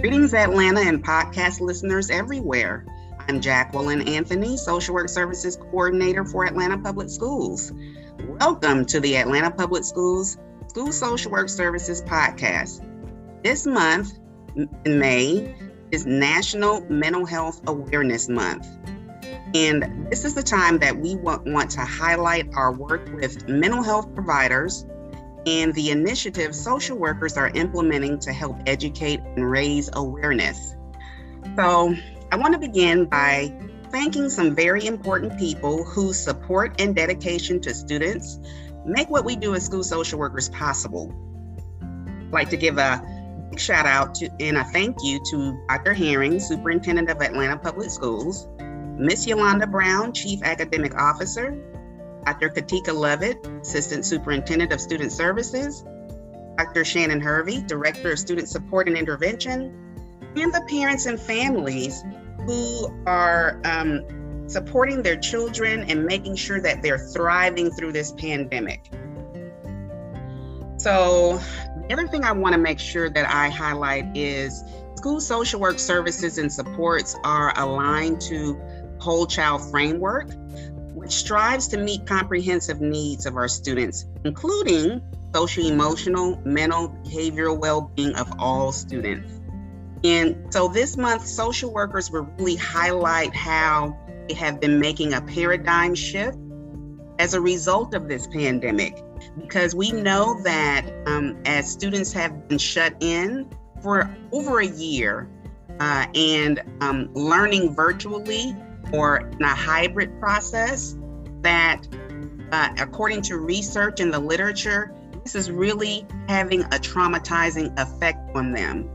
Greetings, Atlanta and podcast listeners everywhere. I'm Jacqueline Anthony, Social Work Services Coordinator for Atlanta Public Schools. Welcome to the Atlanta Public Schools School Social Work Services podcast. This month, in May, is National Mental Health Awareness Month. And this is the time that we want, to highlight our work with mental health providers and the initiatives social workers are implementing to help educate and raise awareness. So, I want to begin by thanking some very important people whose support and dedication to students make what we do as school social workers possible. I'd like to give a big shout out to and a thank you to Dr. Herring, Superintendent of Atlanta Public Schools, Miss Yolanda Brown, Chief Academic Officer, Dr. Katika Lovett, Assistant Superintendent of Student Services, Dr. Shannon Hervey, Director of Student Support and Intervention, and the parents and families who are um, supporting their children and making sure that they're thriving through this pandemic. So, the other thing I want to make sure that I highlight is school social work services and supports are aligned to whole child framework, strives to meet comprehensive needs of our students, including social emotional, mental, behavioral well being of all students. And so this month, social workers will really highlight how they have been making a paradigm shift as a result of this pandemic. Because we know that um, as students have been shut in for over a year uh, and um, learning virtually or in a hybrid process, that uh, according to research in the literature, this is really having a traumatizing effect on them.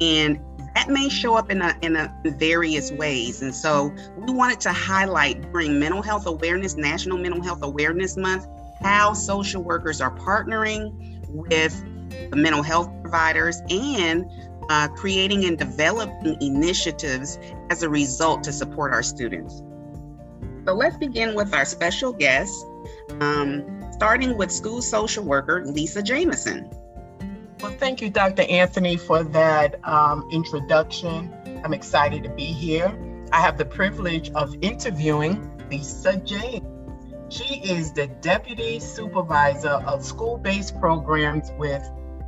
And that may show up in a, in a various ways. And so we wanted to highlight during Mental Health Awareness, National Mental Health Awareness Month, how social workers are partnering with mental health providers and uh, creating and developing initiatives as a result to support our students. So let's begin with our special guest, um, starting with school social worker Lisa Jameson. Well, thank you, Dr. Anthony, for that um, introduction. I'm excited to be here. I have the privilege of interviewing Lisa James. She is the Deputy Supervisor of School Based Programs with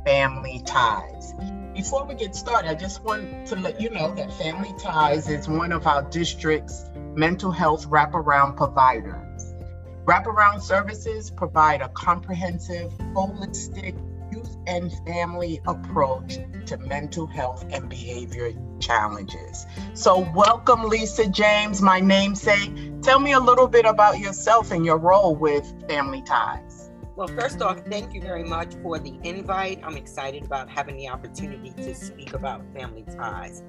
Family Ties. Before we get started, I just want to let you know that Family Ties is one of our district's mental health wraparound providers. Wraparound services provide a comprehensive, holistic, youth and family approach to mental health and behavior challenges. So, welcome, Lisa James, my namesake. Tell me a little bit about yourself and your role with Family Ties. Well, first off, thank you very much for the invite. I'm excited about having the opportunity to speak about Family Ties.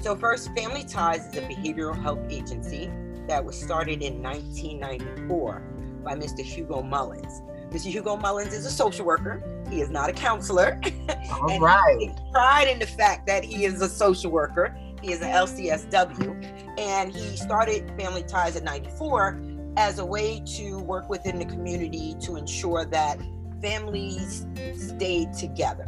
So, first, Family Ties is a behavioral health agency that was started in 1994 by Mr. Hugo Mullins. Mr. Hugo Mullins is a social worker. He is not a counselor. All right. Pride in the fact that he is a social worker. He is an LCSW. And he started Family Ties at 94 as a way to work within the community to ensure that families stayed together.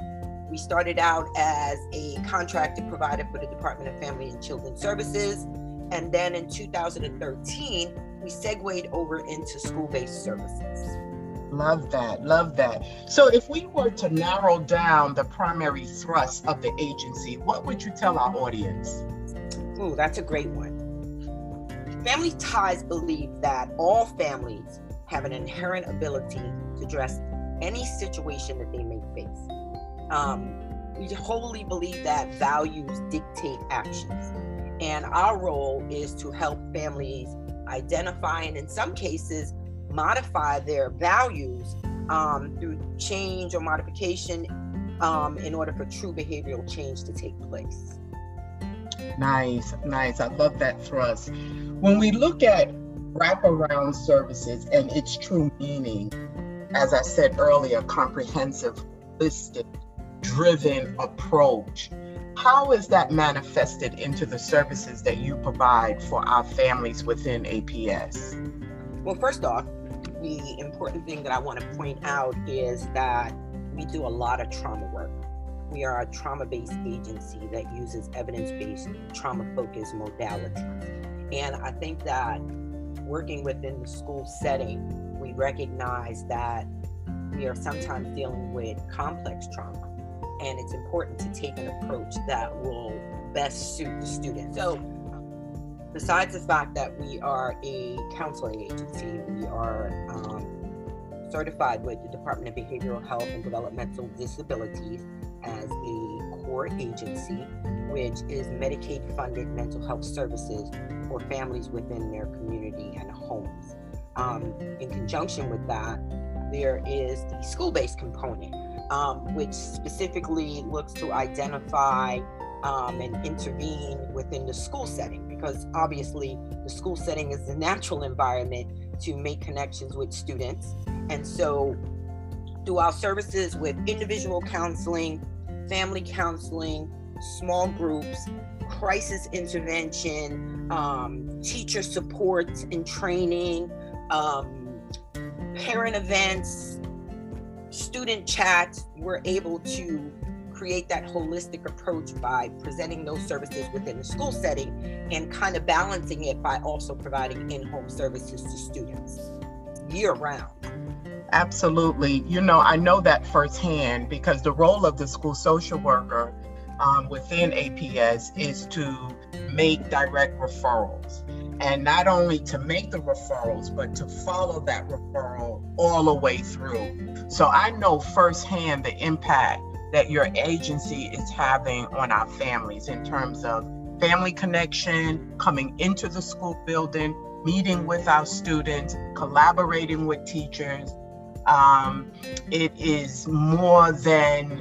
We started out as a contracted provider for the Department of Family and Children Services. And then in 2013, we segued over into school based services. Love that. Love that. So, if we were to narrow down the primary thrust of the agency, what would you tell our audience? Ooh, that's a great one. Family Ties believe that all families have an inherent ability to address any situation that they may face. Um, we wholly believe that values dictate actions. And our role is to help families identify and, in some cases, modify their values um, through change or modification um, in order for true behavioral change to take place. Nice, nice. I love that thrust. When we look at wraparound services and its true meaning, as I said earlier, comprehensive, holistic, driven approach. How is that manifested into the services that you provide for our families within APS? Well, first off, the important thing that I want to point out is that we do a lot of trauma work. We are a trauma based agency that uses evidence based trauma focused modalities. And I think that working within the school setting, we recognize that we are sometimes dealing with complex trauma. And it's important to take an approach that will best suit the student. So, besides the fact that we are a counseling agency, we are um, certified with the Department of Behavioral Health and Developmental Disabilities as a core agency, which is Medicaid funded mental health services for families within their community and homes. Um, in conjunction with that, there is the school based component, um, which specifically looks to identify um, and intervene within the school setting because obviously the school setting is the natural environment to make connections with students. And so, through our services with individual counseling, family counseling, small groups, crisis intervention, um, teacher support and training, um, parent events, student chats, we're able to create that holistic approach by presenting those services within the school setting and kind of balancing it by also providing in home services to students year round. Absolutely. You know, I know that firsthand because the role of the school social worker um, within APS is to make direct referrals. And not only to make the referrals, but to follow that referral all the way through. So I know firsthand the impact that your agency is having on our families in terms of family connection, coming into the school building, meeting with our students, collaborating with teachers. Um, it is more than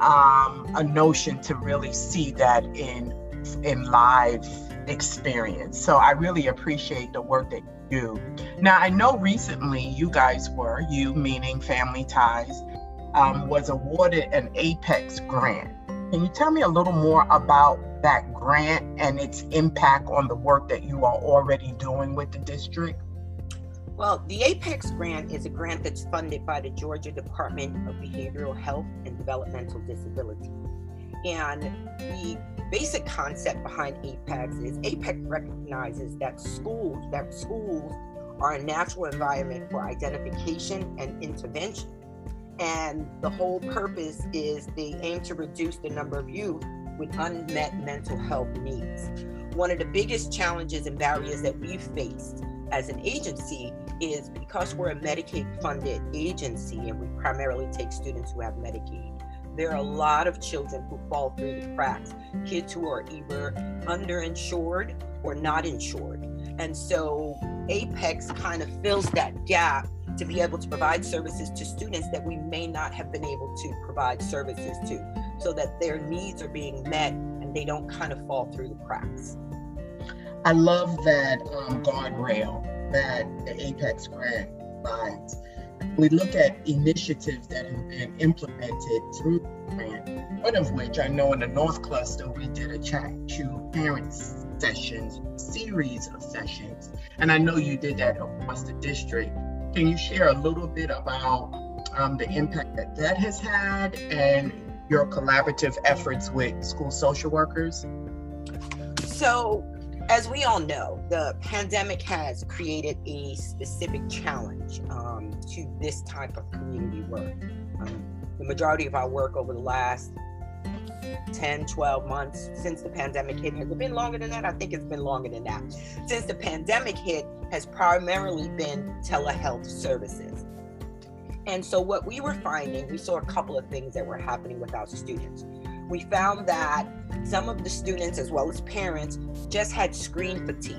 um, a notion to really see that in in live experience. So I really appreciate the work that you do. Now I know recently you guys were, you meaning Family Ties, um, was awarded an APEX grant. Can you tell me a little more about that grant and its impact on the work that you are already doing with the district? Well, the APEX grant is a grant that's funded by the Georgia Department of Behavioral Health and Developmental Disability. And the basic concept behind APEX is APEX recognizes that schools that schools are a natural environment for identification and intervention and the whole purpose is they aim to reduce the number of youth with unmet mental health needs. One of the biggest challenges and barriers that we've faced as an agency is because we're a Medicaid funded agency and we primarily take students who have Medicaid. There are a lot of children who fall through the cracks, kids who are either underinsured or not insured. And so Apex kind of fills that gap to be able to provide services to students that we may not have been able to provide services to so that their needs are being met and they don't kind of fall through the cracks. I love that um, guardrail that the Apex grant provides. We look at initiatives that have been implemented through the grant, one of which I know in the North Cluster we did a chat to parents sessions, series of sessions, and I know you did that across the district. Can you share a little bit about um, the impact that that has had and your collaborative efforts with school social workers? So, as we all know, the pandemic has created a specific challenge um, to this type of community work. Um, the majority of our work over the last 10, 12 months since the pandemic hit. Has it been longer than that? I think it's been longer than that. Since the pandemic hit, has primarily been telehealth services. And so, what we were finding, we saw a couple of things that were happening with our students. We found that some of the students, as well as parents, just had screen fatigue.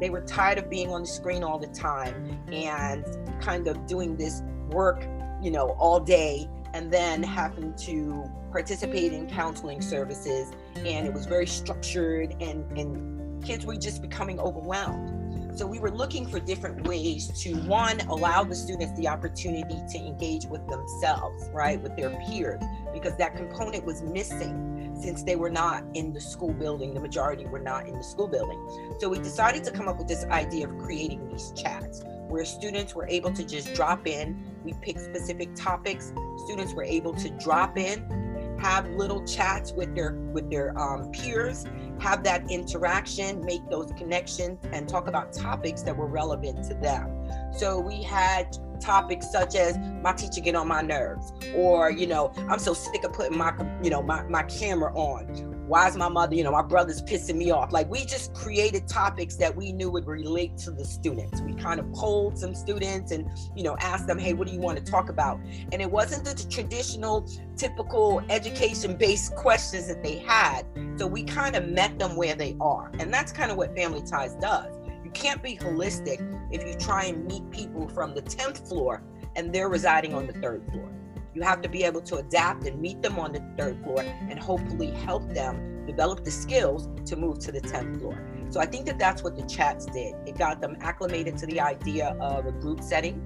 They were tired of being on the screen all the time and kind of doing this work, you know, all day and then having to participate in counseling services and it was very structured and and kids were just becoming overwhelmed so we were looking for different ways to one allow the students the opportunity to engage with themselves right with their peers because that component was missing since they were not in the school building the majority were not in the school building. So we decided to come up with this idea of creating these chats where students were able to just drop in. We picked specific topics. Students were able to drop in have little chats with their with their um, peers, have that interaction, make those connections, and talk about topics that were relevant to them. So we had topics such as my teacher get on my nerves or you know i'm so sick of putting my you know my, my camera on why is my mother you know my brother's pissing me off? Like we just created topics that we knew would relate to the students. We kind of polled some students and you know asked them hey what do you want to talk about? And it wasn't the traditional typical education based questions that they had. So we kind of met them where they are. And that's kind of what family ties does. You can't be holistic if you try and meet people from the 10th floor and they're residing on the third floor. You have to be able to adapt and meet them on the third floor and hopefully help them develop the skills to move to the 10th floor. So I think that that's what the chats did. It got them acclimated to the idea of a group setting.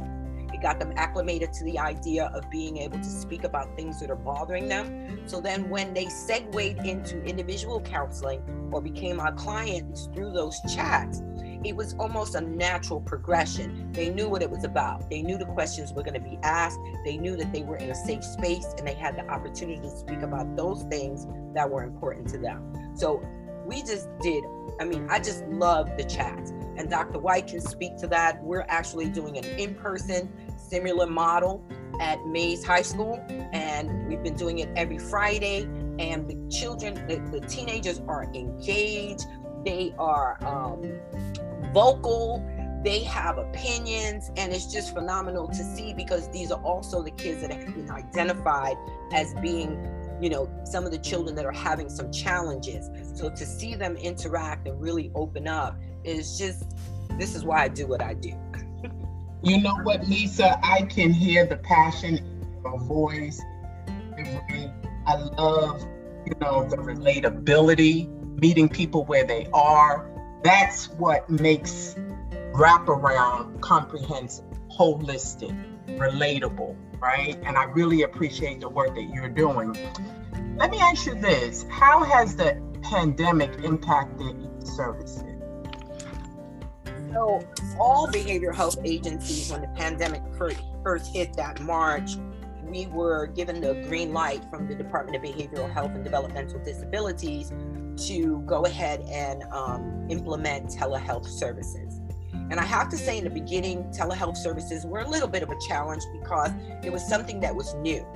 It got them acclimated to the idea of being able to speak about things that are bothering them. So then when they segued into individual counseling or became our clients through those chats, it was almost a natural progression. They knew what it was about. They knew the questions were going to be asked. They knew that they were in a safe space and they had the opportunity to speak about those things that were important to them. So we just did, I mean, I just love the chats. And Dr. White can speak to that. We're actually doing an in person similar model at Mays High School, and we've been doing it every Friday. And the children, the, the teenagers are engaged. They are um, vocal they have opinions and it's just phenomenal to see because these are also the kids that have been identified as being you know some of the children that are having some challenges. So to see them interact and really open up is just this is why i do what i do. You know what lisa? I can hear the passion in your voice. I love you know the relatability meeting people where they are that's what makes wraparound comprehensive, holistic, relatable, right? And I really appreciate the work that you're doing. Let me ask you this How has the pandemic impacted services? So, all behavioral health agencies, when the pandemic first hit that March, we were given the green light from the Department of Behavioral Health and Developmental Disabilities to go ahead and um, implement telehealth services. And I have to say, in the beginning, telehealth services were a little bit of a challenge because it was something that was new.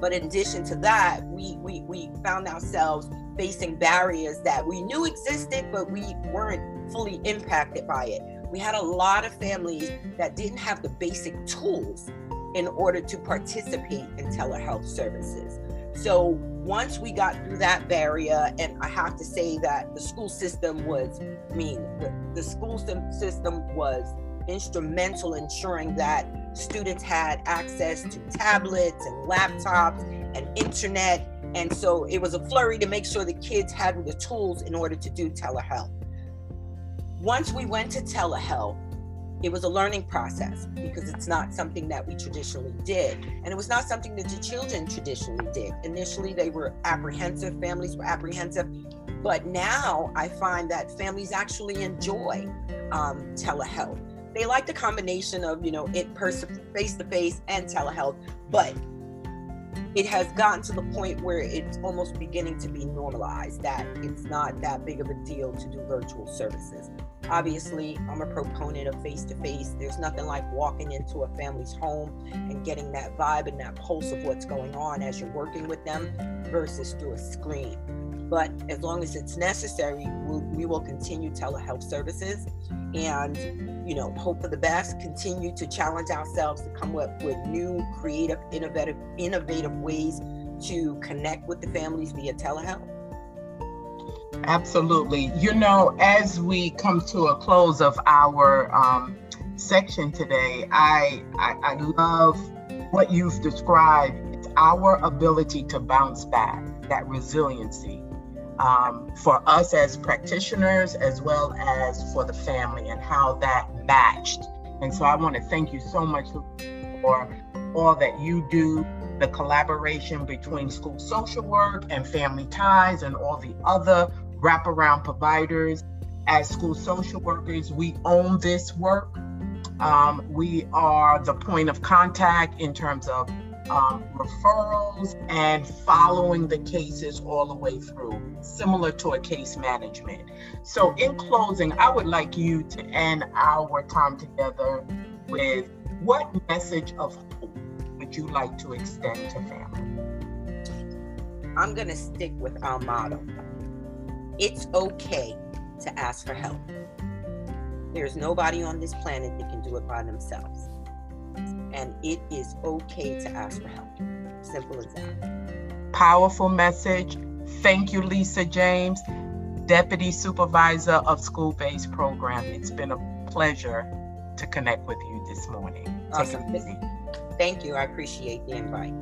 But in addition to that, we, we, we found ourselves facing barriers that we knew existed, but we weren't fully impacted by it. We had a lot of families that didn't have the basic tools in order to participate in telehealth services. So once we got through that barrier, and I have to say that the school system was, I mean, the, the school system was instrumental in ensuring that students had access to tablets and laptops and internet. And so it was a flurry to make sure the kids had the tools in order to do telehealth. Once we went to telehealth, it was a learning process because it's not something that we traditionally did. And it was not something that the children traditionally did. Initially, they were apprehensive, families were apprehensive. But now I find that families actually enjoy um, telehealth. They like the combination of, you know, person, face to face, and telehealth. But it has gotten to the point where it's almost beginning to be normalized that it's not that big of a deal to do virtual services. Obviously, I'm a proponent of face to face. There's nothing like walking into a family's home and getting that vibe and that pulse of what's going on as you're working with them versus through a screen. But as long as it's necessary, we'll, we will continue telehealth services and, you know, hope for the best. Continue to challenge ourselves to come up with new, creative, innovative, innovative ways to connect with the families via telehealth. Absolutely. You know, as we come to a close of our um, section today, I, I, I love what you've described. It's our ability to bounce back, that resiliency um, for us as practitioners, as well as for the family, and how that matched. And so I want to thank you so much for all that you do the collaboration between school social work and family ties and all the other wraparound providers. As school social workers, we own this work. Um, we are the point of contact in terms of um, referrals and following the cases all the way through, similar to a case management. So, in closing, I would like you to end our time together with what message of hope would you like to extend to family? I'm going to stick with our motto it's okay to ask for help. There's nobody on this planet that can do it by themselves. And it is okay to ask for help. Simple as that. Powerful message. Thank you, Lisa James, Deputy Supervisor of School Based Program. It's been a pleasure to connect with you this morning. Awesome. Thank you. I appreciate the invite.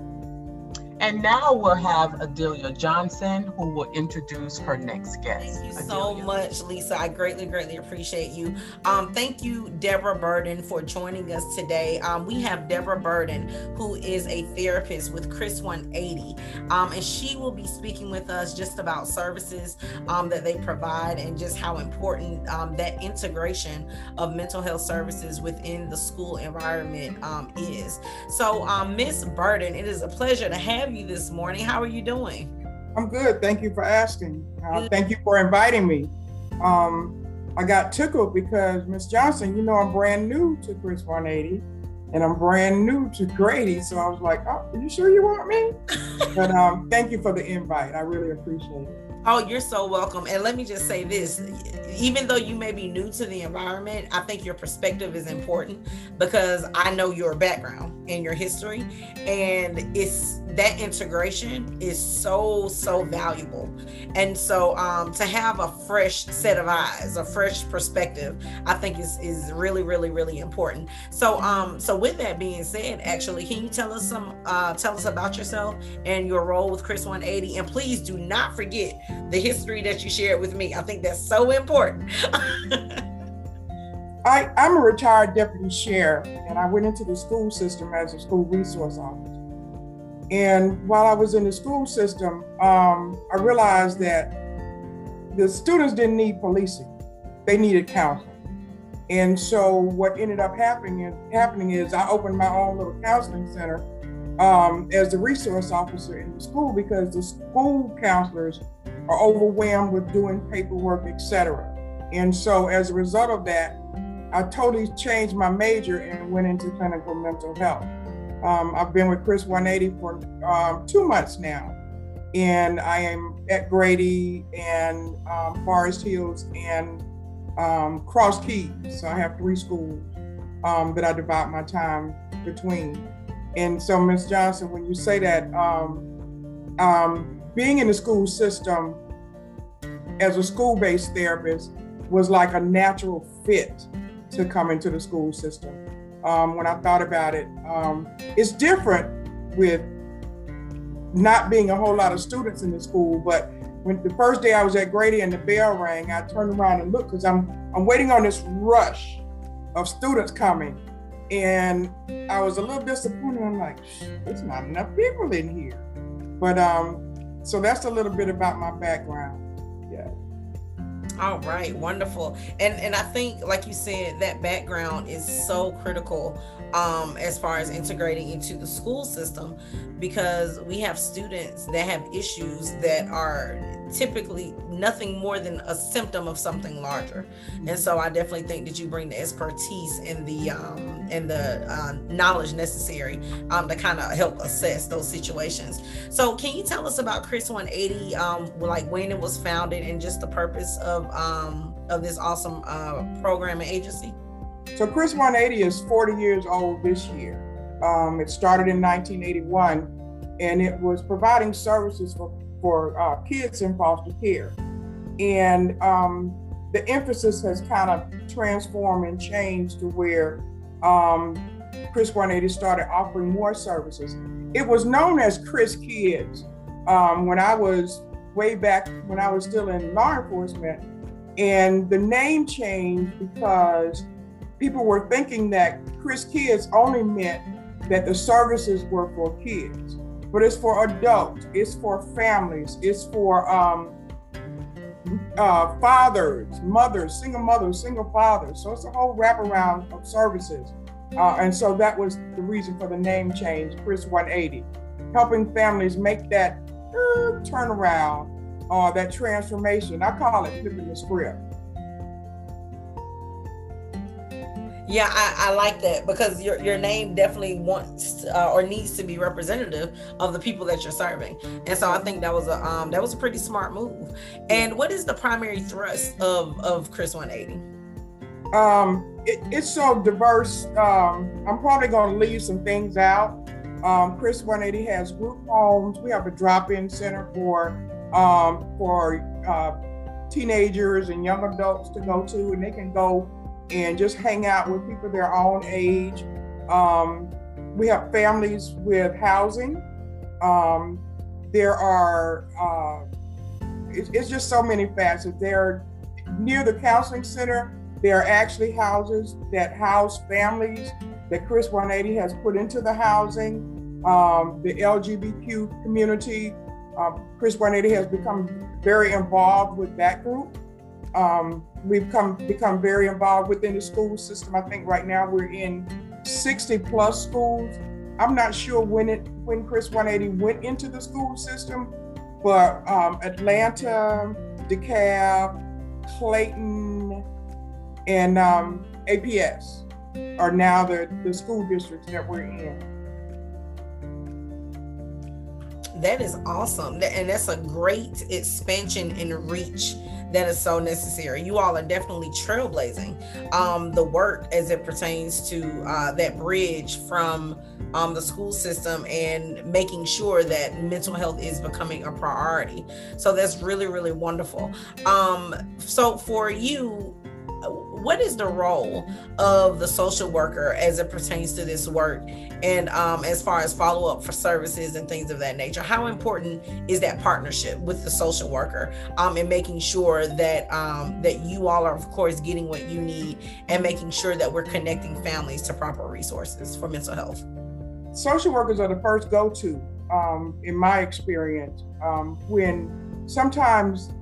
And now we'll have Adelia Johnson, who will introduce her next guest. Thank you Adelia. so much, Lisa. I greatly, greatly appreciate you. Um, thank you, Deborah Burden, for joining us today. Um, we have Deborah Burden, who is a therapist with Chris 180, um, and she will be speaking with us just about services um, that they provide and just how important um, that integration of mental health services within the school environment um, is. So, Miss Burden, it is a pleasure to have have you this morning. How are you doing? I'm good. Thank you for asking. Uh, thank you for inviting me. Um, I got tickled because Miss Johnson, you know, I'm brand new to Chris 180 and I'm brand new to Grady. So I was like, oh, are you sure you want me? but um, thank you for the invite. I really appreciate it. Oh, you're so welcome. And let me just say this even though you may be new to the environment, I think your perspective is important because I know your background and your history. And it's that integration is so, so valuable. And so um, to have a fresh set of eyes, a fresh perspective, I think is is really, really, really important. So um, so with that being said, actually, can you tell us some uh, tell us about yourself and your role with Chris 180? And please do not forget the history that you shared with me. I think that's so important. I, I'm a retired deputy sheriff, and I went into the school system as a school resource officer. And while I was in the school system, um, I realized that the students didn't need policing; they needed counseling. And so, what ended up happening is, happening is I opened my own little counseling center um, as the resource officer in the school because the school counselors are overwhelmed with doing paperwork, etc. And so as a result of that, I totally changed my major and went into clinical mental health. Um, I've been with Chris 180 for um, two months now, and I am at Grady and um, Forest Hills and um, Cross Keys. So I have three schools um, that I divide my time between. And so, Ms. Johnson, when you say that, um, um, being in the school system as a school based therapist was like a natural fit to come into the school system. Um, when I thought about it, um, it's different with not being a whole lot of students in the school, but when the first day I was at Grady and the bell rang, I turned around and looked because I'm I'm waiting on this rush of students coming. And I was a little disappointed. I'm like, there's not enough people in here. But um, so that's a little bit about my background. Yeah. All right, wonderful. And and I think like you said that background is so critical um as far as integrating into the school system because we have students that have issues that are typically nothing more than a symptom of something larger. And so i definitely think that you bring the expertise and the um, and the uh, knowledge necessary um, to kind of help assess those situations. So can you tell us about chris 180 um, like when it was founded and just the purpose of um, of this awesome uh, program and agency? So chris 180 is 40 years old this year. Um, it started in 1981 and it was providing services for for uh, kids in foster care. And um, the emphasis has kind of transformed and changed to where um, Chris 180 started offering more services. It was known as Chris Kids um, when I was way back when I was still in law enforcement. And the name changed because people were thinking that Chris Kids only meant that the services were for kids but it's for adults, it's for families, it's for um, uh, fathers, mothers, single mothers, single fathers. So it's a whole wraparound of services. Uh, and so that was the reason for the name change, Chris 180, helping families make that uh, turnaround or uh, that transformation. I call it flipping the script. Yeah, I, I, like that because your your name definitely wants uh, or needs to be representative of the people that you're serving, and so I think that was a um that was a pretty smart move. And what is the primary thrust of of Chris 180? Um, it, it's so diverse. Um, I'm probably going to leave some things out. Um, Chris 180 has group homes. We have a drop-in center for um, for uh, teenagers and young adults to go to, and they can go and just hang out with people their own age. Um, we have families with housing. Um, there are, uh, it's, it's, just so many facets. They're near the counseling center. There are actually houses that house families that Chris 180 has put into the housing. Um, the LGBTQ community, um, Chris 180 has become very involved with that group. Um, we've come become very involved within the school system. I think right now we're in 60 plus schools. I'm not sure when it when Chris 180 went into the school system, but um, Atlanta, DeKalb, Clayton, and um, APS are now the, the school districts that we're in. That is awesome. And that's a great expansion and reach that is so necessary. You all are definitely trailblazing um, the work as it pertains to uh, that bridge from um, the school system and making sure that mental health is becoming a priority. So that's really, really wonderful. Um, so for you, what is the role of the social worker as it pertains to this work? And um, as far as follow up for services and things of that nature how important is that partnership with the social worker um, making sure that um, that you all are of course getting what you need and making sure that we're connecting families to proper resources for mental health? Social workers are the first go-to um, in my experience um, when sometimes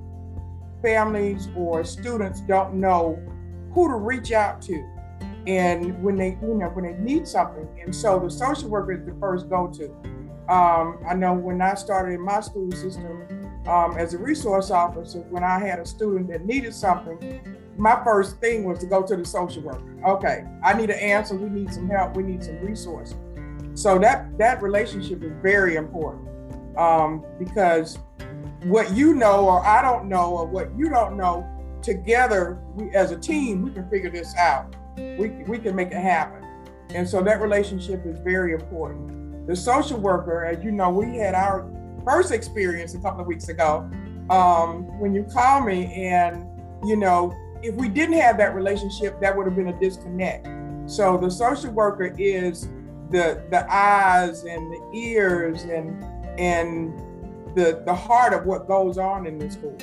families or students don't know who to reach out to and when they you know when they need something. And so the social worker is the first go-to. Um, i know when i started in my school system um, as a resource officer when i had a student that needed something my first thing was to go to the social worker. Okay i need an answer. We need some help. We need some resources. So that that relationship is very important um, because what you know or i don't know or what you don't know together, we as a team, we can figure this out. We, we can make it happen. And so that relationship is very important. The social worker, as you know, we had our first experience a couple of weeks ago um, when you call me, and you know, if we didn't have that relationship, that would have been a disconnect. So the social worker is the the eyes and the ears and and the the heart of what goes on in the school.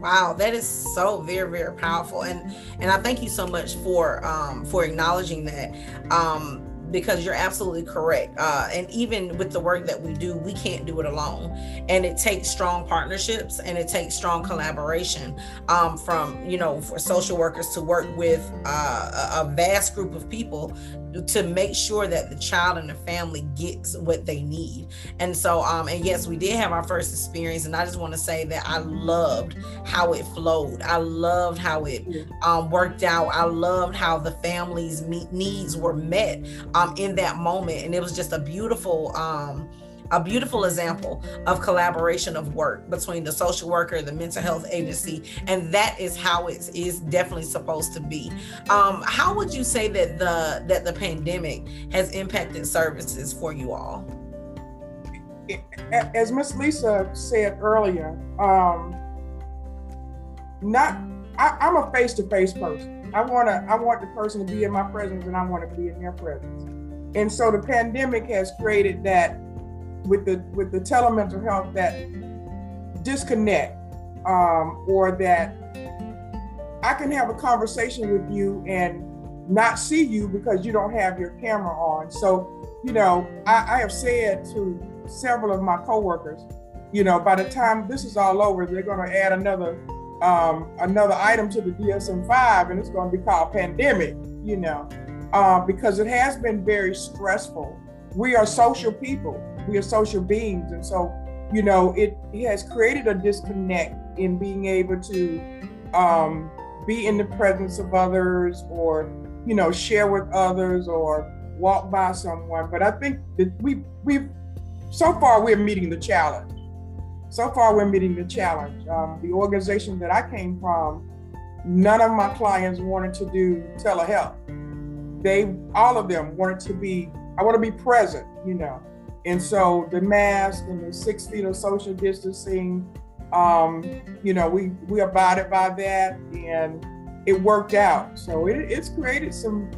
Wow, that is so very very powerful, and and I thank you so much for um for acknowledging that. Um, because you're absolutely correct. Uh, and even with the work that we do, we can't do it alone. And it takes strong partnerships and it takes strong collaboration um, from, you know, for social workers to work with uh, a vast group of people to make sure that the child and the family gets what they need. And so, um, and yes, we did have our first experience, and I just want to say that I loved how it flowed. I loved how it um, worked out. I loved how the family's needs were met um, in that moment, and it was just a beautiful. Um, a beautiful example of collaboration of work between the social worker, the mental health agency, and that is how it is definitely supposed to be. Um, how would you say that the that the pandemic has impacted services for you all? As Miss Lisa said earlier, um, not I, I'm a face-to-face person. I want to I want the person to be in my presence, and I want to be in their presence. And so the pandemic has created that with the with the telemental health that disconnect um, or that I can have a conversation with you and not see you because you don't have your camera on. So, you know, I, I have said to several of my coworkers, you know, by the time this is all over, they're going to add another um, another item to the DSM-5, and it's going to be called pandemic. You know, uh, because it has been very stressful. We are social people, we are social beings. And so, you know, it, it has created a disconnect in being able to um, be in the presence of others or, you know, share with others or walk by someone. But I think that we, we've, so far, we're meeting the challenge. So far, we're meeting the challenge. Um, the organization that I came from, none of my clients wanted to do telehealth. They all of them wanted to be i want to be present you know? And so the mask and the six feet of social distancing um, you know we we abided by that and it worked out. So it, it's created some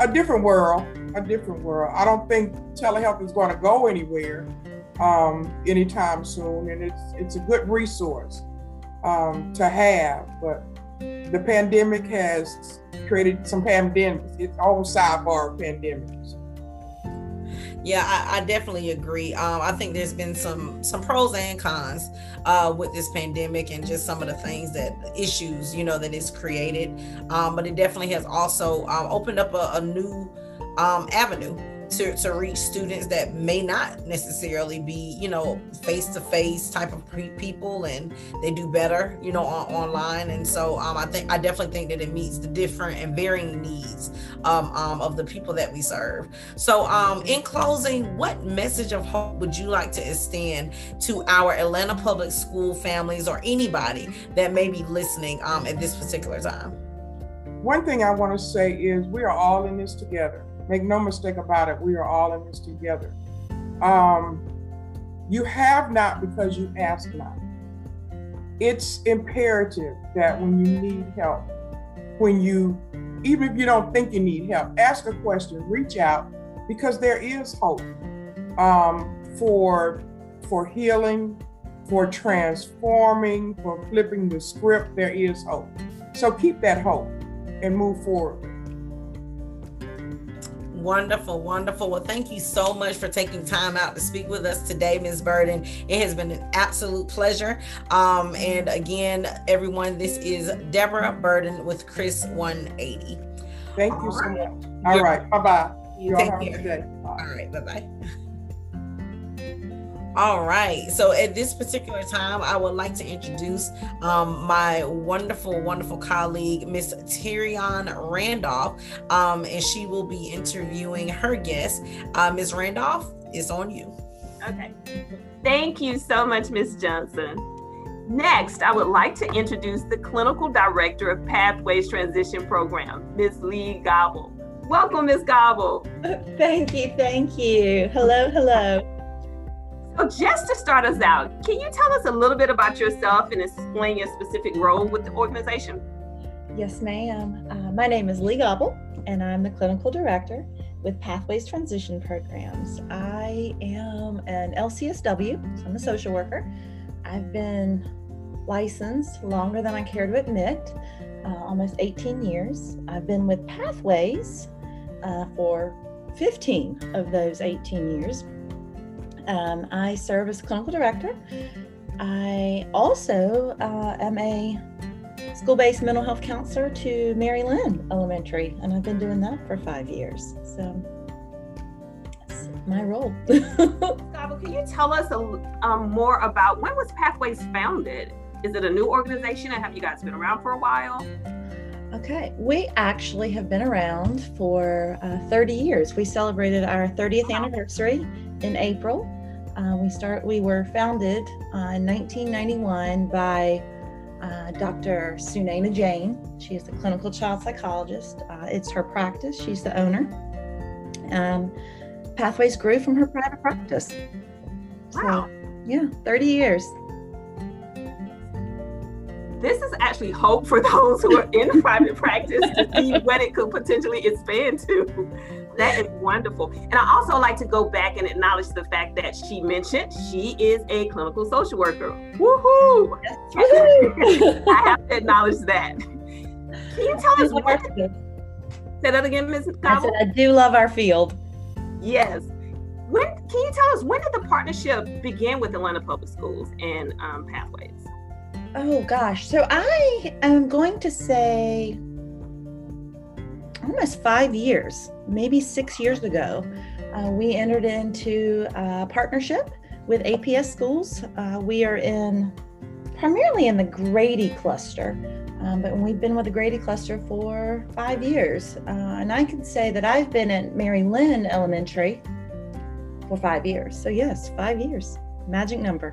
a different world a different world. I don't think telehealth is going to go anywhere um, anytime soon and it's it's a good resource um, to have but the pandemic has created some pandemics. It's all sidebar pandemics. Yeah, I, I, definitely agree. Um, I think there's been some some pros and cons uh, with this pandemic and just some of the things that issues you know that it's created. Um, but it definitely has also um, opened up a, a new um, avenue to, to reach students that may not necessarily be you know face to face type of people and they do better you know on, online. And so um, i think i definitely think that it meets the different and varying needs um, um, of the people that we serve. So um, in closing what message of hope would you like to extend to our atlanta public school families or anybody that may be listening um, at this particular time? One thing i want to say is we are all in this together Make no mistake about it, we are all in this together. Um, you have not because you ask not. It's imperative that when you need help, when you, even if you don't think you need help, ask a question, reach out, because there is hope um, for for healing, for transforming, for flipping the script. There is hope. So keep that hope and move forward. Wonderful, wonderful. Well, thank you so much for taking time out to speak with us today, Ms. Burden. It has been an absolute pleasure. Um, and again, everyone, this is Deborah Burden with Chris 180. Thank you so much. All right. Bye bye. You Take care. All right. Bye bye. All right. So at this particular time, I would like to introduce um, my wonderful, wonderful colleague, Miss Tyrion Randolph, um, and she will be interviewing her guest. Uh, Ms. Randolph, it's on you. Okay. Thank you so much, Ms. Johnson. Next, I would like to introduce the Clinical Director of Pathways Transition Program, Ms. Lee Gobble. Welcome, Ms. Gobble. Thank you. Thank you. Hello, hello. So, just to start us out, can you tell us a little bit about yourself and explain your specific role with the organization? Yes, ma'am. Uh, my name is Lee Gobble, and I'm the clinical director with Pathways Transition Programs. I am an LCSW, so I'm a social worker. I've been licensed longer than I care to admit, uh, almost 18 years. I've been with Pathways uh, for 15 of those 18 years. Um, I serve as clinical director. I also uh, am a school based mental health counselor to Mary Lin Elementary, and I've been doing that for five years. So that's my role. Gustavo, can you tell us a, um, more about when was Pathways founded? Is it a new organization, and have you guys been around for a while? Okay, we actually have been around for uh, 30 years. We celebrated our 30th anniversary in April. Uh, we start. We were founded uh, in 1991 by uh, Dr. Sunaina Jain. She is a clinical child psychologist. Uh, it's her practice. She's the owner. Um, Pathways grew from her private practice. Wow. So, yeah, 30 years this is actually hope for those who are in private practice to see what it could potentially expand to. That is wonderful. And I also like to go back and acknowledge the fact that she mentioned she is a clinical social worker. Woohoo! I have to acknowledge that. Can you tell us what? Say that again, Ms. I said I do love our field. Yes. When can you tell us when did the partnership begin with Atlanta Public Schools and um, Pathways? Oh gosh. So I am going to say almost five years, maybe six years ago, uh, we entered into a partnership with APS schools. Uh, we are in primarily in the Grady cluster, um, but we've been with the Grady cluster for five years. Uh, and I can say that I've been at Mary Lin Elementary for five years. So, yes, five years, magic number.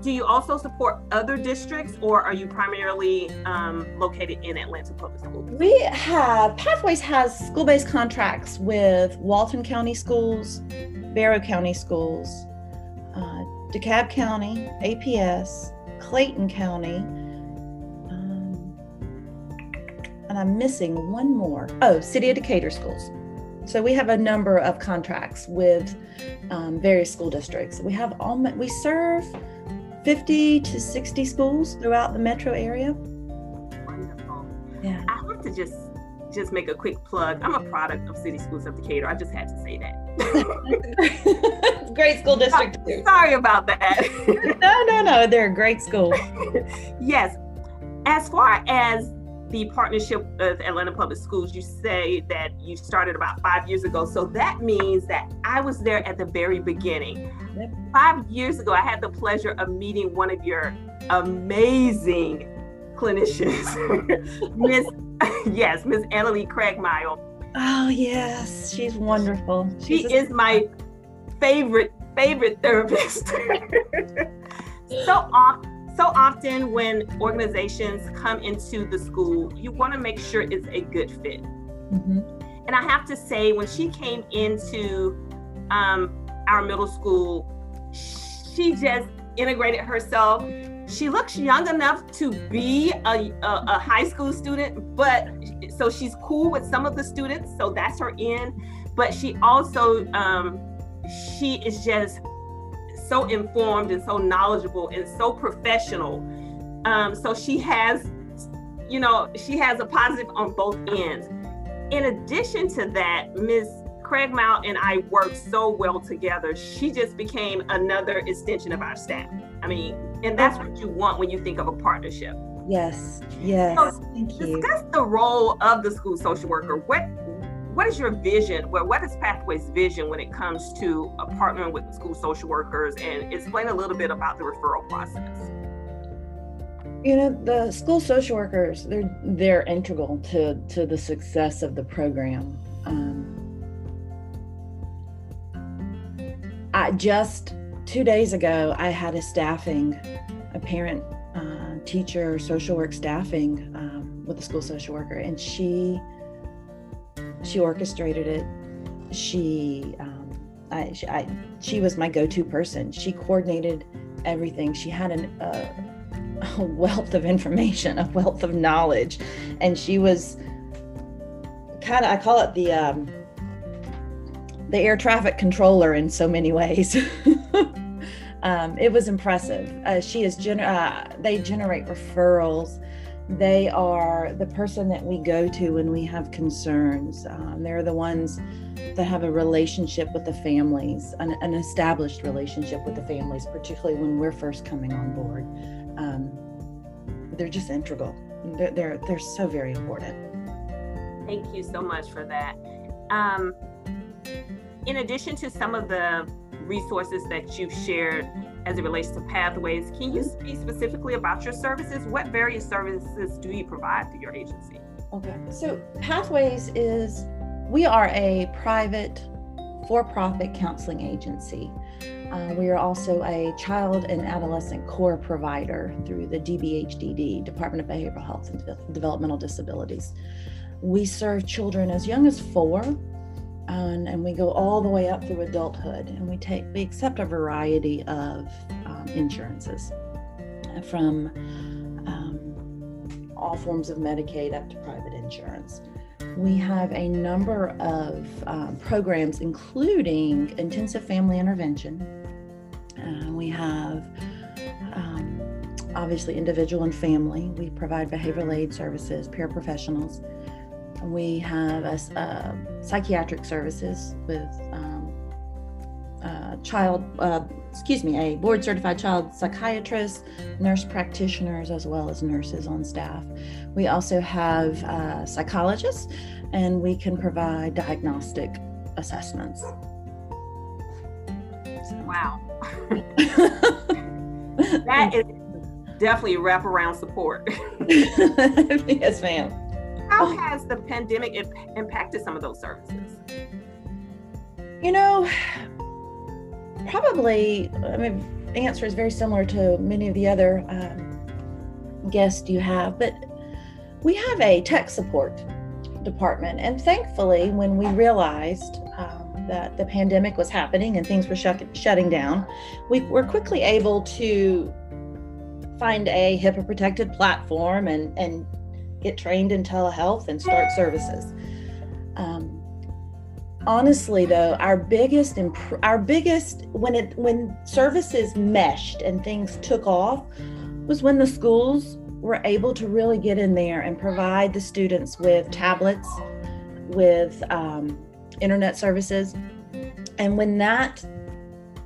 Do you also support other districts or are you primarily um, located in Atlanta Public Schools? We have, Pathways has school based contracts with Walton County Schools, Barrow County Schools, uh, DeKalb County, APS, Clayton County, um, and I'm missing one more. Oh, City of Decatur Schools. So we have a number of contracts with um, various school districts. We have all we serve 50 to 60 schools throughout the metro area. Wonderful. Yeah. I have to just just make a quick plug. I'm a product of City Schools of Decatur. I just had to say that. great school district too. Sorry about that. no, no, no. They're a great school. yes. As far as the partnership with Atlanta Public Schools, you say that you started about five years ago. So that means that I was there at the very beginning. Five years ago, I had the pleasure of meeting one of your amazing clinicians, Miss, yes, Miss Annalie Craigmile. Oh yes, she's wonderful. She's she a- is my favorite favorite therapist. so often so often when organizations come into the school, you want to make sure it's a good fit. Mm-hmm. And I have to say, when she came into um, our middle school, she just integrated herself. She looks young enough to be a, a, a high school student, but so she's cool with some of the students, so that's her in. But she also, um, she is just so informed and so knowledgeable and so professional. Um, so she has, you know, she has a positive on both ends. In addition to that, Ms. Craigmile and I worked so well together. She just became another extension of our staff. I mean, and that's what you want when you think of a partnership. Yes, yes. So Thank you. Discuss the role of the school social worker. What what is your vision? Well, what is Pathways' vision when it comes to partnering with school social workers and explain a little bit about the referral process? You know, the school social workers, they're they're integral to to the success of the program. Um, I just two days ago, I had a staffing, a parent, uh, teacher, social work staffing um, with a school social worker, and she she orchestrated it. She, um, I, she, I, she was my go-to person. She coordinated everything. She had an, uh, a wealth of information, a wealth of knowledge, and she was kind of I call it the um, the air traffic controller in so many ways. um, it was impressive. Uh, she is gener- uh, they generate referrals they are the person that we go to when we have concerns. Um, they're the ones that have a relationship with the families, an, an, established relationship with the families, particularly when we're first coming on board. Um, they're just integral. They're, they're, they're so very important. Thank you so much for that. Um, in addition to some of the resources that you've shared as it relates to pathways. Can you speak specifically about your services? What various services do you provide through your agency? Okay, so Pathways is, we are a private for profit counseling agency. Uh, we are also a child and adolescent core provider through the DBHDD, Department of Behavioral Health and Developmental Disabilities. We serve children as young as four and, we go all the way up through adulthood and we take we accept a variety of um, insurances from um, all forms of medicaid up to private insurance. We have a number of um, programs including intensive family intervention. Uh, we have um, obviously individual and family. We provide behavioral aid services peer paraprofessionals we have a, uh, psychiatric services with um, uh, child uh, excuse me, a board certified child psychiatrist, nurse practitioners, as well as nurses on staff. We also have uh, psychologists, and we can provide diagnostic assessments. Wow. that is definitely wraparound support. yes, ma'am. How has the pandemic imp- impacted some of those services? You know, probably, I mean, the answer is very similar to many of the other um, guests you have, but we have a tech support department. And thankfully, when we realized um, that the pandemic was happening and things were shut- shutting down, we were quickly able to find a HIPAA protected platform and, and get trained in telehealth and start services. Um, honestly, though, our biggest imp- our biggest when it when services meshed and things took off was when the schools were able to really get in there and provide the students with tablets, with um, internet services, and when that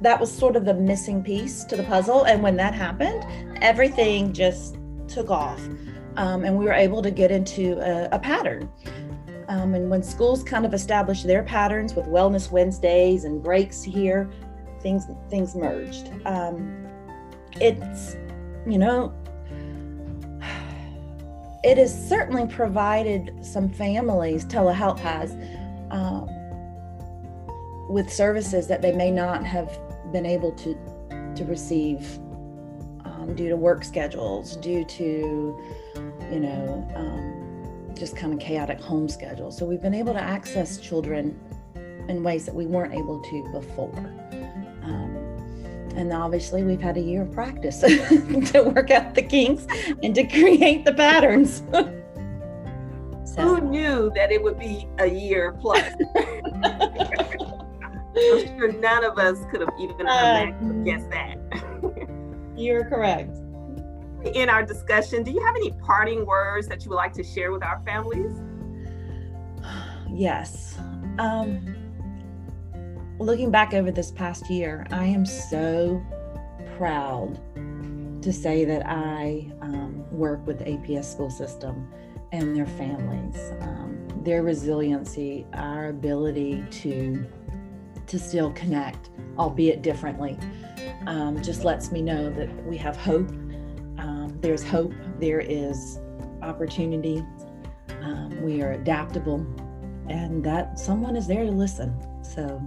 that was sort of the missing piece to the puzzle, and when that happened, everything just took off um, and we were able to get into a, a pattern. Um, and when schools kind of established their patterns with Wellness Wednesdays and breaks here, things things merged. Um, it's you know it has certainly provided some families telehealth has um, with services that they may not have been able to to receive um, due to work schedules, due to you know, um, just kind of chaotic home schedule. So we've been able to access children in ways that we weren't able to before. Um, and obviously, we've had a year of practice to work out the kinks and to create the patterns. so. Who knew that it would be a year plus? I'm sure none of us could have even uh, guessed that. You're correct in our discussion, do you have any parting words that you would like to share with our families? Yes. Um, looking back over this past year, I am so proud to say that I um, work with the APS school system and their families. Um, their resiliency, our ability to to still connect, albeit differently, um, just lets me know that we have hope there's hope, there is opportunity. Um, we are adaptable, and that someone is there to listen. So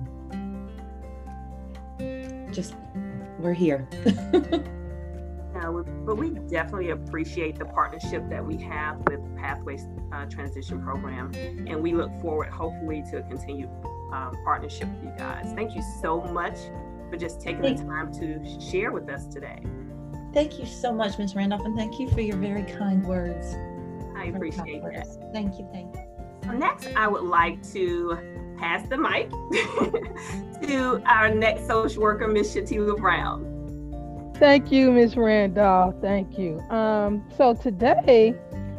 just we're here. yeah, but we definitely appreciate the partnership that we have with Pathways uh, Transition Program, and we look forward, hopefully, to a continued um, partnership with you guys. Thank you so much for just taking the time to share with us today. Thank you so much, Ms. Randolph, and thank you for your very kind words. I appreciate that. Thank you. Thank you. So next, I would like to pass the mic to our next social worker, Ms. Shatila Brown. Thank you, Ms. Randolph. Thank you. Um, so today,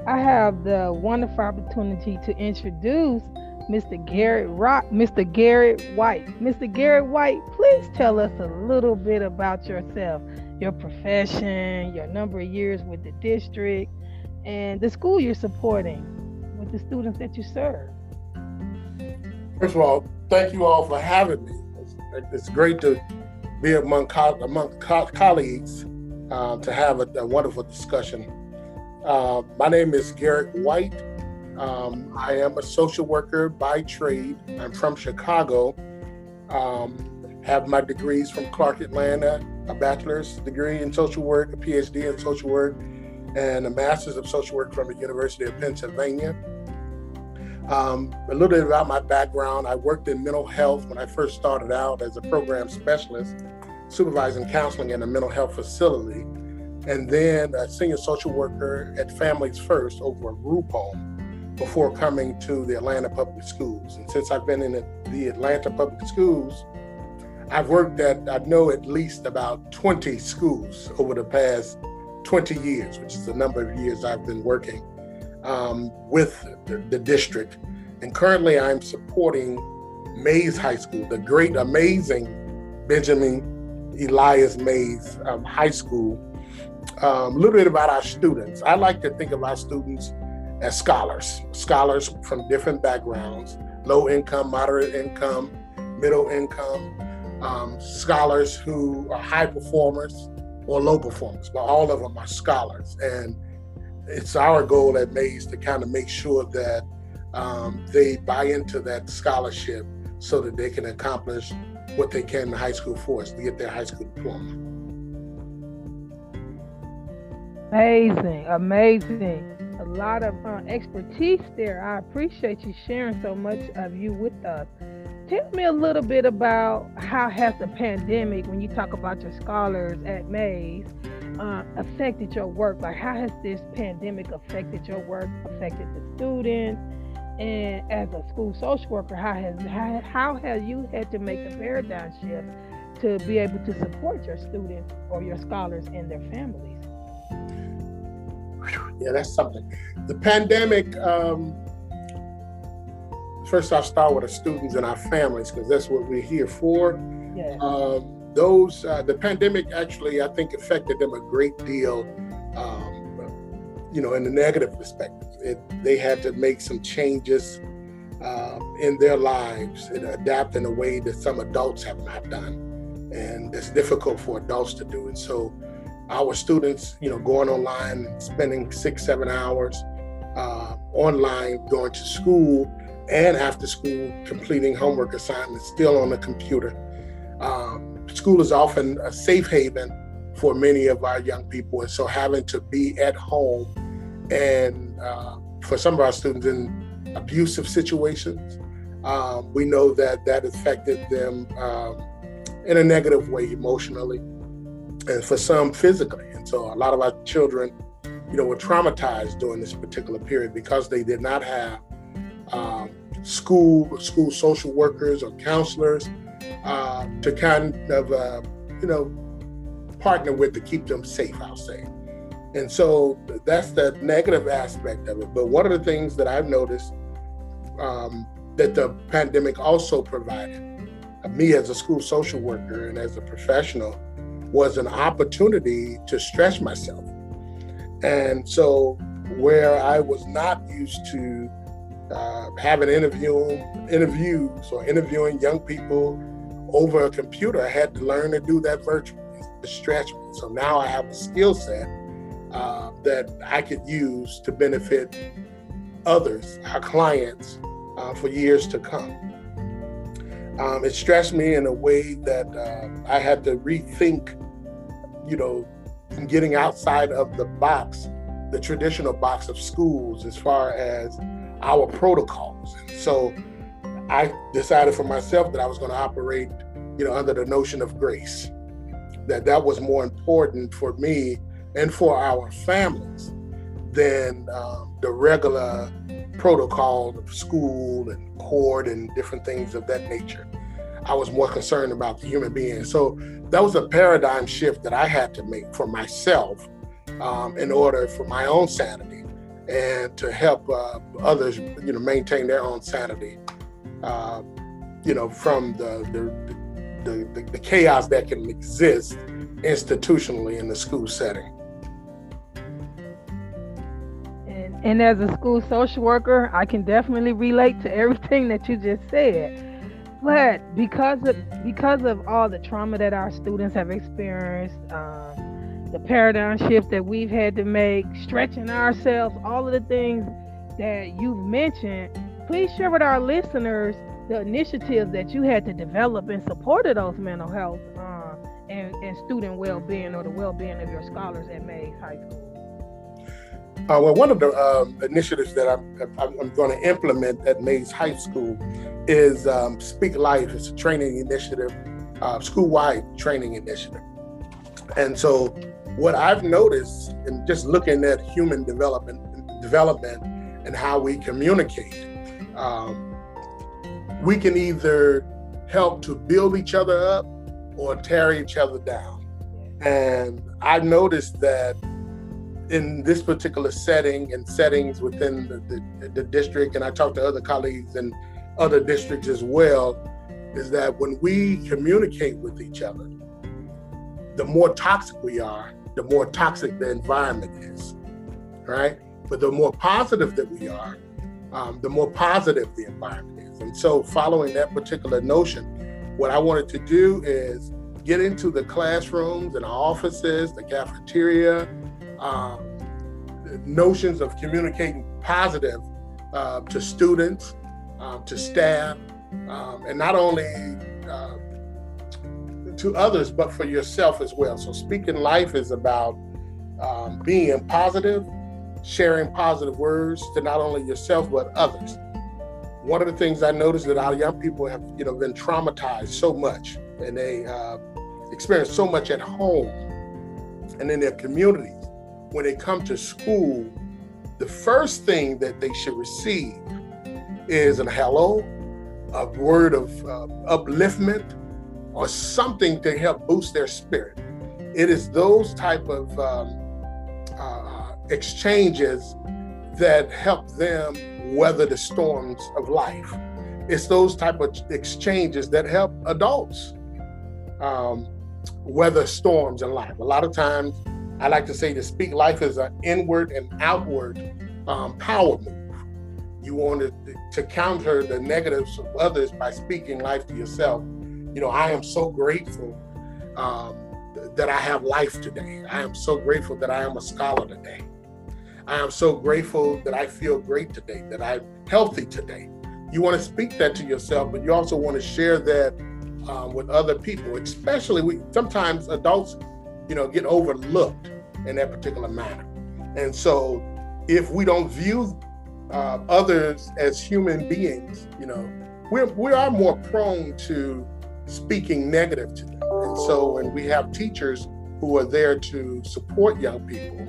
I have the wonderful opportunity to introduce Mr. Garrick Rock, Mr. Garrick White. Mr. Garrick White, please tell us a little bit about yourself your profession, your number of years with the district, and the school you're supporting with the students that you serve. First of all, thank you all for having me. It's, great to be among, co- among co- colleagues uh, to have a, a wonderful discussion. Uh, my name is Garrick White. Um, I am a social worker by trade. I'm from Chicago. Um, have my degrees from Clark Atlanta, a bachelor's degree in social work, a PhD in social work, and a master's of social work from the University of Pennsylvania. Um, a little bit about my background. I worked in mental health when I first started out as a program specialist, supervising counseling in a mental health facility, and then a senior social worker at Families First over a group home before coming to the Atlanta Public Schools. And since I've been in the Atlanta Public Schools, I've worked at, I know at least about 20 schools over the past 20 years, which is the number of years I've been working um, with the, the, district. And currently I'm supporting Mays High School, the great, amazing Benjamin Elias Mays um, High School. Um, a little bit about our students. I like to think of our students as scholars, scholars from different backgrounds, low income, moderate income, middle income, um, scholars who are high performers or low performers, but all of them are scholars. And it's our goal at Mays to kind of make sure that um, they buy into that scholarship so that they can accomplish what they can in high school for us to get their high school diploma. Amazing, amazing. A lot of uh, expertise there. I appreciate you sharing so much of you with us. Tell me a little bit about how has the pandemic, when you talk about your scholars at Mays, uh, affected your work? Like, how has this pandemic affected your work, affected the students? And as a school social worker, how has how, how have you had to make the paradigm shift to be able to support your students or your scholars and their families? Yeah, that's something. The pandemic. Um, first, I'll start with the students and our families because that's what we're here for. Yeah. Um, those uh, the pandemic actually, I think, affected them a great deal. Um, you know, in the negative perspective, it, they had to make some changes uh, in their lives and adapt in a way that some adults have not done, and it's difficult for adults to do. And so, our students, you know, going online spending six, seven hours uh, online, going to school and after school, completing homework assignments, still on the computer. Um, school is often a safe haven for many of our young people, and so having to be at home and uh, for some of our students in abusive situations, um, we know that that affected them um, in a negative way emotionally, and for some physically. And so a lot of our children, you know, were traumatized during this particular period because they did not have um, school school social workers or counselors uh, to kind of uh, you know partner with to keep them safe. I'll say. And so that's the negative aspect of it. But one of the things that I've noticed um, that the pandemic also provided uh, me as a school social worker and as a professional was an opportunity to stretch myself. And so where I was not used to uh, having interview interviews or interviewing young people over a computer, I had to learn to do that virtually to stretch me. So now I have a skill set uh, that I could use to benefit others, our clients, uh, for years to come. Um, it stressed me in a way that uh, I had to rethink, you know, getting outside of the box, the traditional box of schools as far as our protocols. So I decided for myself that I was going to operate, you know, under the notion of grace. That that was more important for me and for our families than um, the regular protocol of school and court and different things of that nature. I was more concerned about the human being. So that was a paradigm shift that I had to make for myself um, in order for my own sanity and to help uh, others, you know, maintain their own sanity, uh, you know, from the the, the the, the chaos that can exist institutionally in the school setting. And as a school social worker, I can definitely relate to everything that you just said. But because of because of all the trauma that our students have experienced, um, the paradigm shift that we've had to make, stretching ourselves, all of the things that you've mentioned, please share with our listeners the initiatives that you had to develop in support of those mental health uh, and, and student well-being or the well-being of your scholars at Mays High School. Uh, well, one of the um, initiatives that I'm, I'm, going to implement at Mays High School is um, Speak Life. It's a training initiative, uh, school-wide training initiative. And so, what I've noticed in just looking at human development, development, and how we communicate, um, we can either help to build each other up or tear each other down. And I've noticed that in this particular setting and settings within the, the, the, district, and I talk to other colleagues in other districts as well, is that when we communicate with each other, the more toxic we are, the more toxic the environment is, right? But the more positive that we are, um, the more positive the environment is. And so, following that particular notion, what I wanted to do is get into the classrooms and offices, the cafeteria, um, notions of communicating positive uh, to students, um, to staff, um, and not only uh, to others, but for yourself as well. So, speaking life is about um, being positive, sharing positive words to not only yourself but others. One of the things I noticed that our young people have, you know, been traumatized so much, and they uh, experience so much at home and in their communities. When they come to school, the first thing that they should receive is a hello, a word of uh, upliftment, or something to help boost their spirit. It is those type of um, uh, exchanges that help them weather the storms of life. It's those type of exchanges that help adults um, weather storms in life. A lot of times, I like to say to speak life is an inward and outward um, power move. You want to, to counter the negatives of others by speaking life to yourself. You know, I am so grateful um, that I have life today. I am so grateful that I am a scholar today. I am so grateful that I feel great today, that I'm healthy today. You want to speak that to yourself, but you also want to share that um, with other people, especially we sometimes adults, you know, get overlooked in that particular manner. And so if we don't view uh, others as human beings, you know, we're, we are more prone to speaking negative to them. And so when we have teachers who are there to support young people,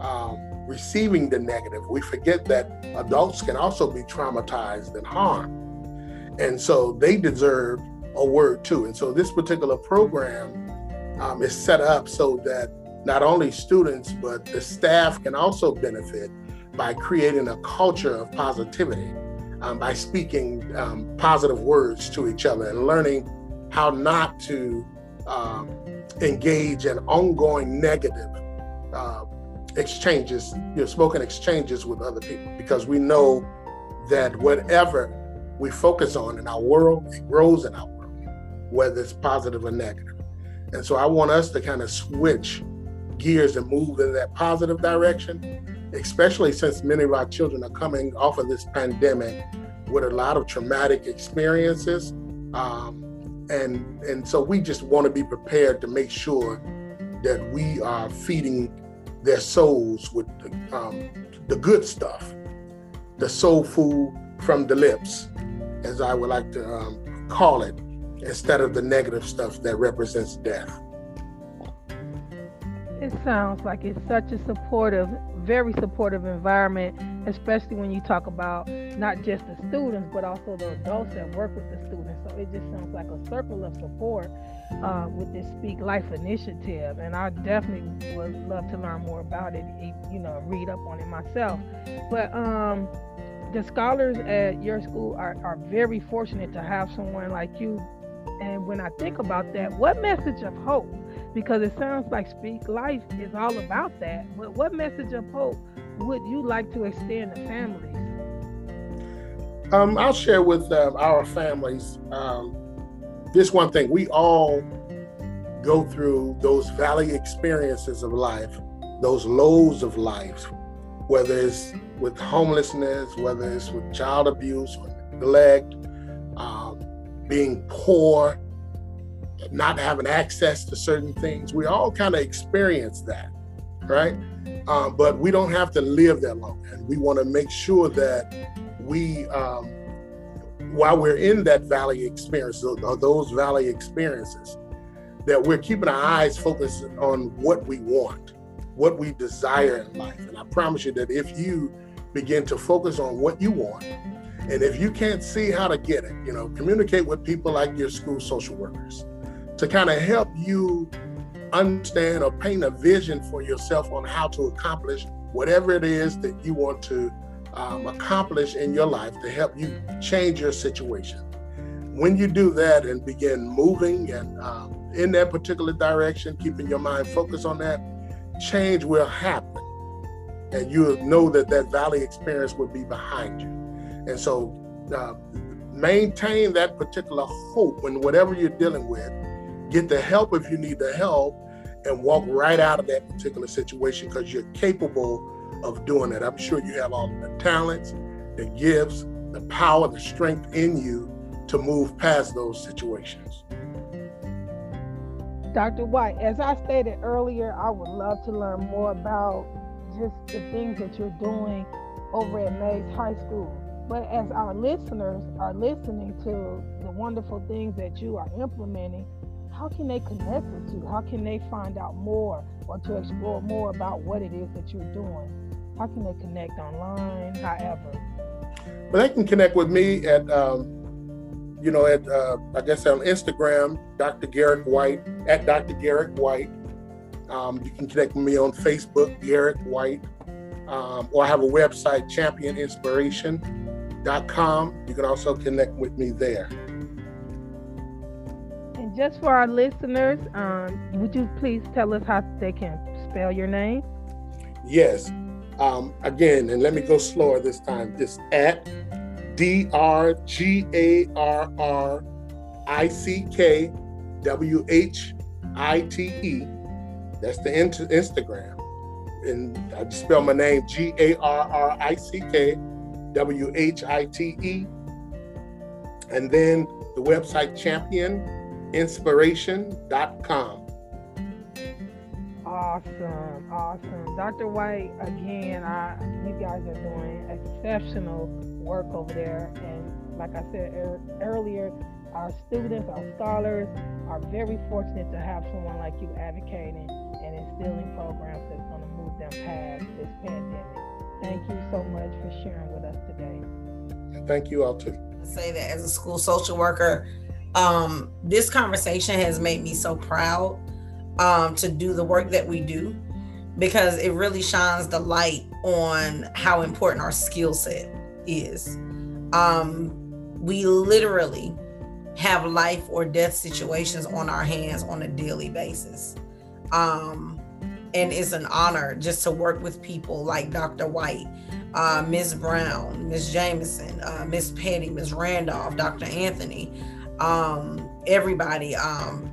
um, receiving the negative, we forget that adults can also be traumatized and harmed. And so they deserve a word too. And so this particular program um, is set up so that not only students, but the staff can also benefit by creating a culture of positivity, um, by speaking um, positive words to each other and learning how not to um, engage in ongoing negative uh, exchanges, you know, spoken exchanges with other people, because we know that whatever we focus on in our world, it grows in our world, whether it's positive or negative. And so I want us to kind of switch gears and move in that positive direction, especially since many of our children are coming off of this pandemic with a lot of traumatic experiences. Um, and, and so we just want to be prepared to make sure that we are feeding their souls with the, um, the good stuff, the soul food from the lips, as I would like to um, call it, instead of the negative stuff that represents death. It sounds like it's such a supportive, very supportive environment, especially when you talk about not just the students, but also the adults that work with the students. So it just sounds like a circle of support uh, with this Speak Life initiative. And I definitely would love to learn more about it, you know, read up on it myself. But um, the scholars at your school are, are very fortunate to have someone like you. And when I think about that, what message of hope because it sounds like Speak Life is all about that. But what message of hope would you like to extend to families? Um, I'll share with uh, our families um, this one thing. We all go through those valley experiences of life, those lows of life, whether it's with homelessness, whether it's with child abuse or neglect, um, being poor, not having access to certain things. We all kind of experience that, right? Um, but we don't have to live that long. And we want to make sure that we, um, while we're in that valley experience, or those valley experiences, that we're keeping our eyes focused on what we want, what we desire in life. And I promise you that if you begin to focus on what you want, and if you can't see how to get it, you know, communicate with people like your school social workers to kind of help you understand or paint a vision for yourself on how to accomplish whatever it is that you want to um, accomplish in your life to help you change your situation. when you do that and begin moving and uh, in that particular direction, keeping your mind focused on that, change will happen. And you'll know that that valley experience will be behind you. And so uh, maintain that particular hope when whatever you're dealing with, get the help if you need the help, and walk right out of that particular situation because you're capable of doing it. I'm sure you have all the talents, the gifts, the power, the strength in you to move past those situations. Dr. White, as I stated earlier, I would love to learn more about just the things that you're doing over at Mays High School. But as our listeners are listening to the wonderful things that you are implementing, how can they connect with you? How can they find out more or to explore more about what it is that you're doing? How can they connect online, however? Well, they can connect with me at um, you know, at uh, I guess on Instagram, Dr. Garrick White at Dr. Garrick White. Um, you can connect with me on Facebook, Garrick White, um, or I have a website, championinspiration.com. You can also connect with me there. And just for our listeners, um, would you please tell us how they can spell your name? Yes. Um, again, and let me go slower this time. Just at D R G A R R I C K W H I T E. That's the Instagram. And I spell my name G A R R I C K W H I T E. And then the website championinspiration.com. Awesome, awesome. Dr. White, again, I, you guys are doing exceptional work over there. And like I said er- earlier, our students, our scholars are very fortunate to have someone like you advocating and instilling programs that's going to move them past this pandemic. Thank you so much for sharing with us today. Thank you all too. Say that as a school social worker, um, this conversation has made me so proud um, to do the work that we do because it really shines the light on how important our skill set is. Um, we literally have life or death situations on our hands on a daily basis. Um, and it's an honor just to work with people like Dr. White, uh, Ms. Brown, Ms. Jameson, uh, Ms. Petty, Ms. Randolph, Dr. Anthony, um, everybody, um,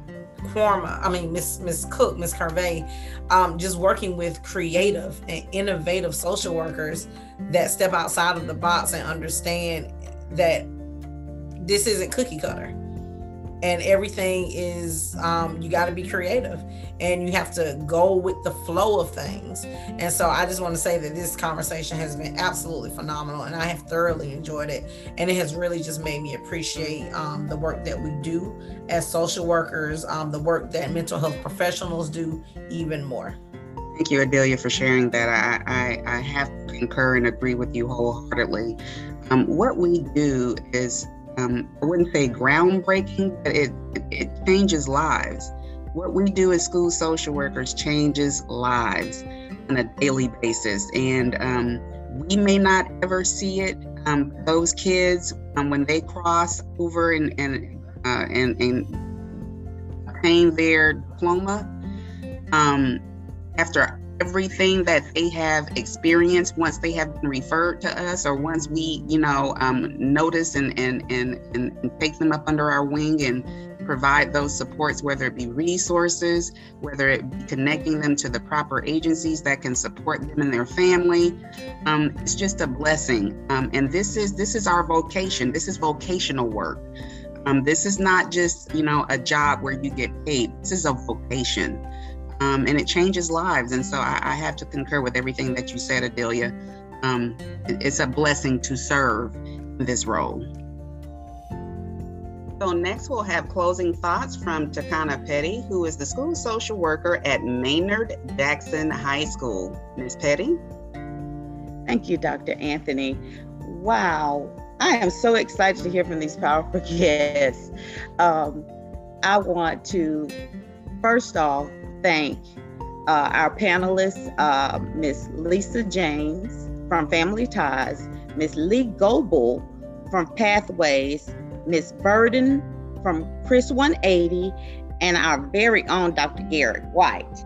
I mean Miss Miss Cook, Miss Carvey, um, just working with creative and innovative social workers that step outside of the box and understand that this isn't cookie cutter and everything is um, you got to be creative and you have to go with the flow of things and so i just want to say that this conversation has been absolutely phenomenal and i have thoroughly enjoyed it and it has really just made me appreciate um, the work that we do as social workers um, the work that mental health professionals do even more Thank you, Adelia, for sharing that. I, I, I have to concur and agree with you wholeheartedly. Um, what we do is um, I wouldn't say groundbreaking, but it, it, it changes lives. What we do as school social workers changes lives on a daily basis. And um, we may not ever see it. Um, those kids, um, when they cross over and, and, uh, and, and obtain their diploma, um, after everything that they have experienced once they have been referred to us or once we you know um, notice and, and and and take them up under our wing and provide those supports whether it be resources whether it be connecting them to the proper agencies that can support them and their family. Um, it's just a blessing. Um, and this is this is our vocation. This is vocational work. Um, this is not just you know a job where you get paid. This is a vocation um, and it changes lives. And so I, I, have to concur with everything that you said, Adelia. Um, it, it's a blessing to serve this role. So next we'll have closing thoughts from Takana Petty, who is the school social worker at Maynard Jackson High School. Ms. Petty? Thank you, Dr. Anthony. Wow, I am so excited to hear from these powerful guests. Um, I want to first off thank uh, our panelists, uh, Miss Lisa James from Family Ties, Ms. Lee Goebel from Pathways, Ms. Burden from Chris 180, and our very own Dr. Garrick White.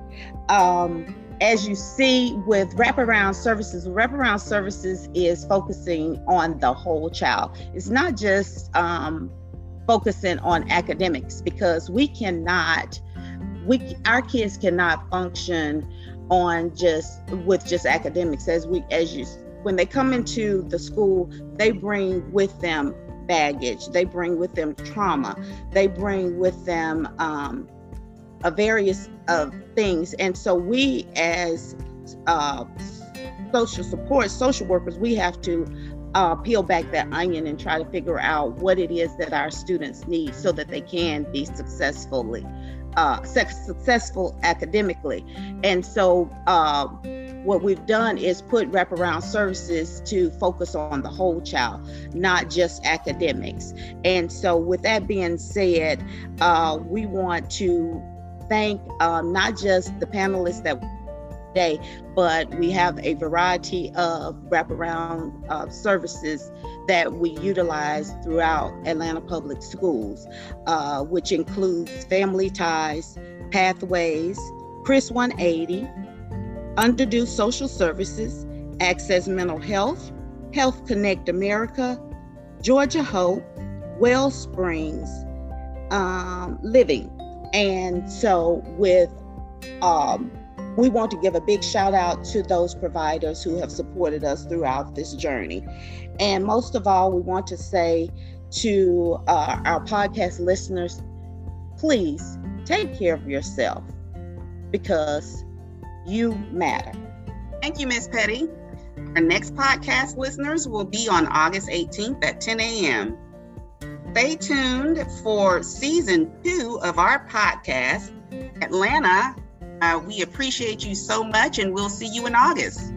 Um, as you see with wraparound services, wraparound services is focusing on the whole child. It's not just um, focusing on academics because we cannot, we our kids cannot function on just with just academics. As we as you when they come into the school they bring with them baggage. They bring with them trauma. They bring with them um, a various of things. And so we as uh, social support, social workers, we have to uh, peel back that onion and try to figure out what it is that our students need so that they can be successfully uh, successful academically. And so uh, what we've done is put wraparound services to focus on the whole child, not just academics. And so with that being said, uh, we want to thank um, not just the panelists that today, but we have a variety of wraparound uh, services that we utilize throughout Atlanta Public Schools, uh, which includes Family Ties, Pathways, Chris 180, Underdue Social Services, Access Mental Health, Health Connect America, Georgia Hope, Wellsprings, um, Living. And so, with um, we want to give a big shout out to those providers who have supported us throughout this journey. And most of all, we want to say to uh, our podcast listeners please take care of yourself because you matter. Thank you, Miss Petty. Our next podcast listeners will be on August 18th at 10 a.m. Stay tuned for season two of our podcast, Atlanta. Uh, we appreciate you so much, and we'll see you in August.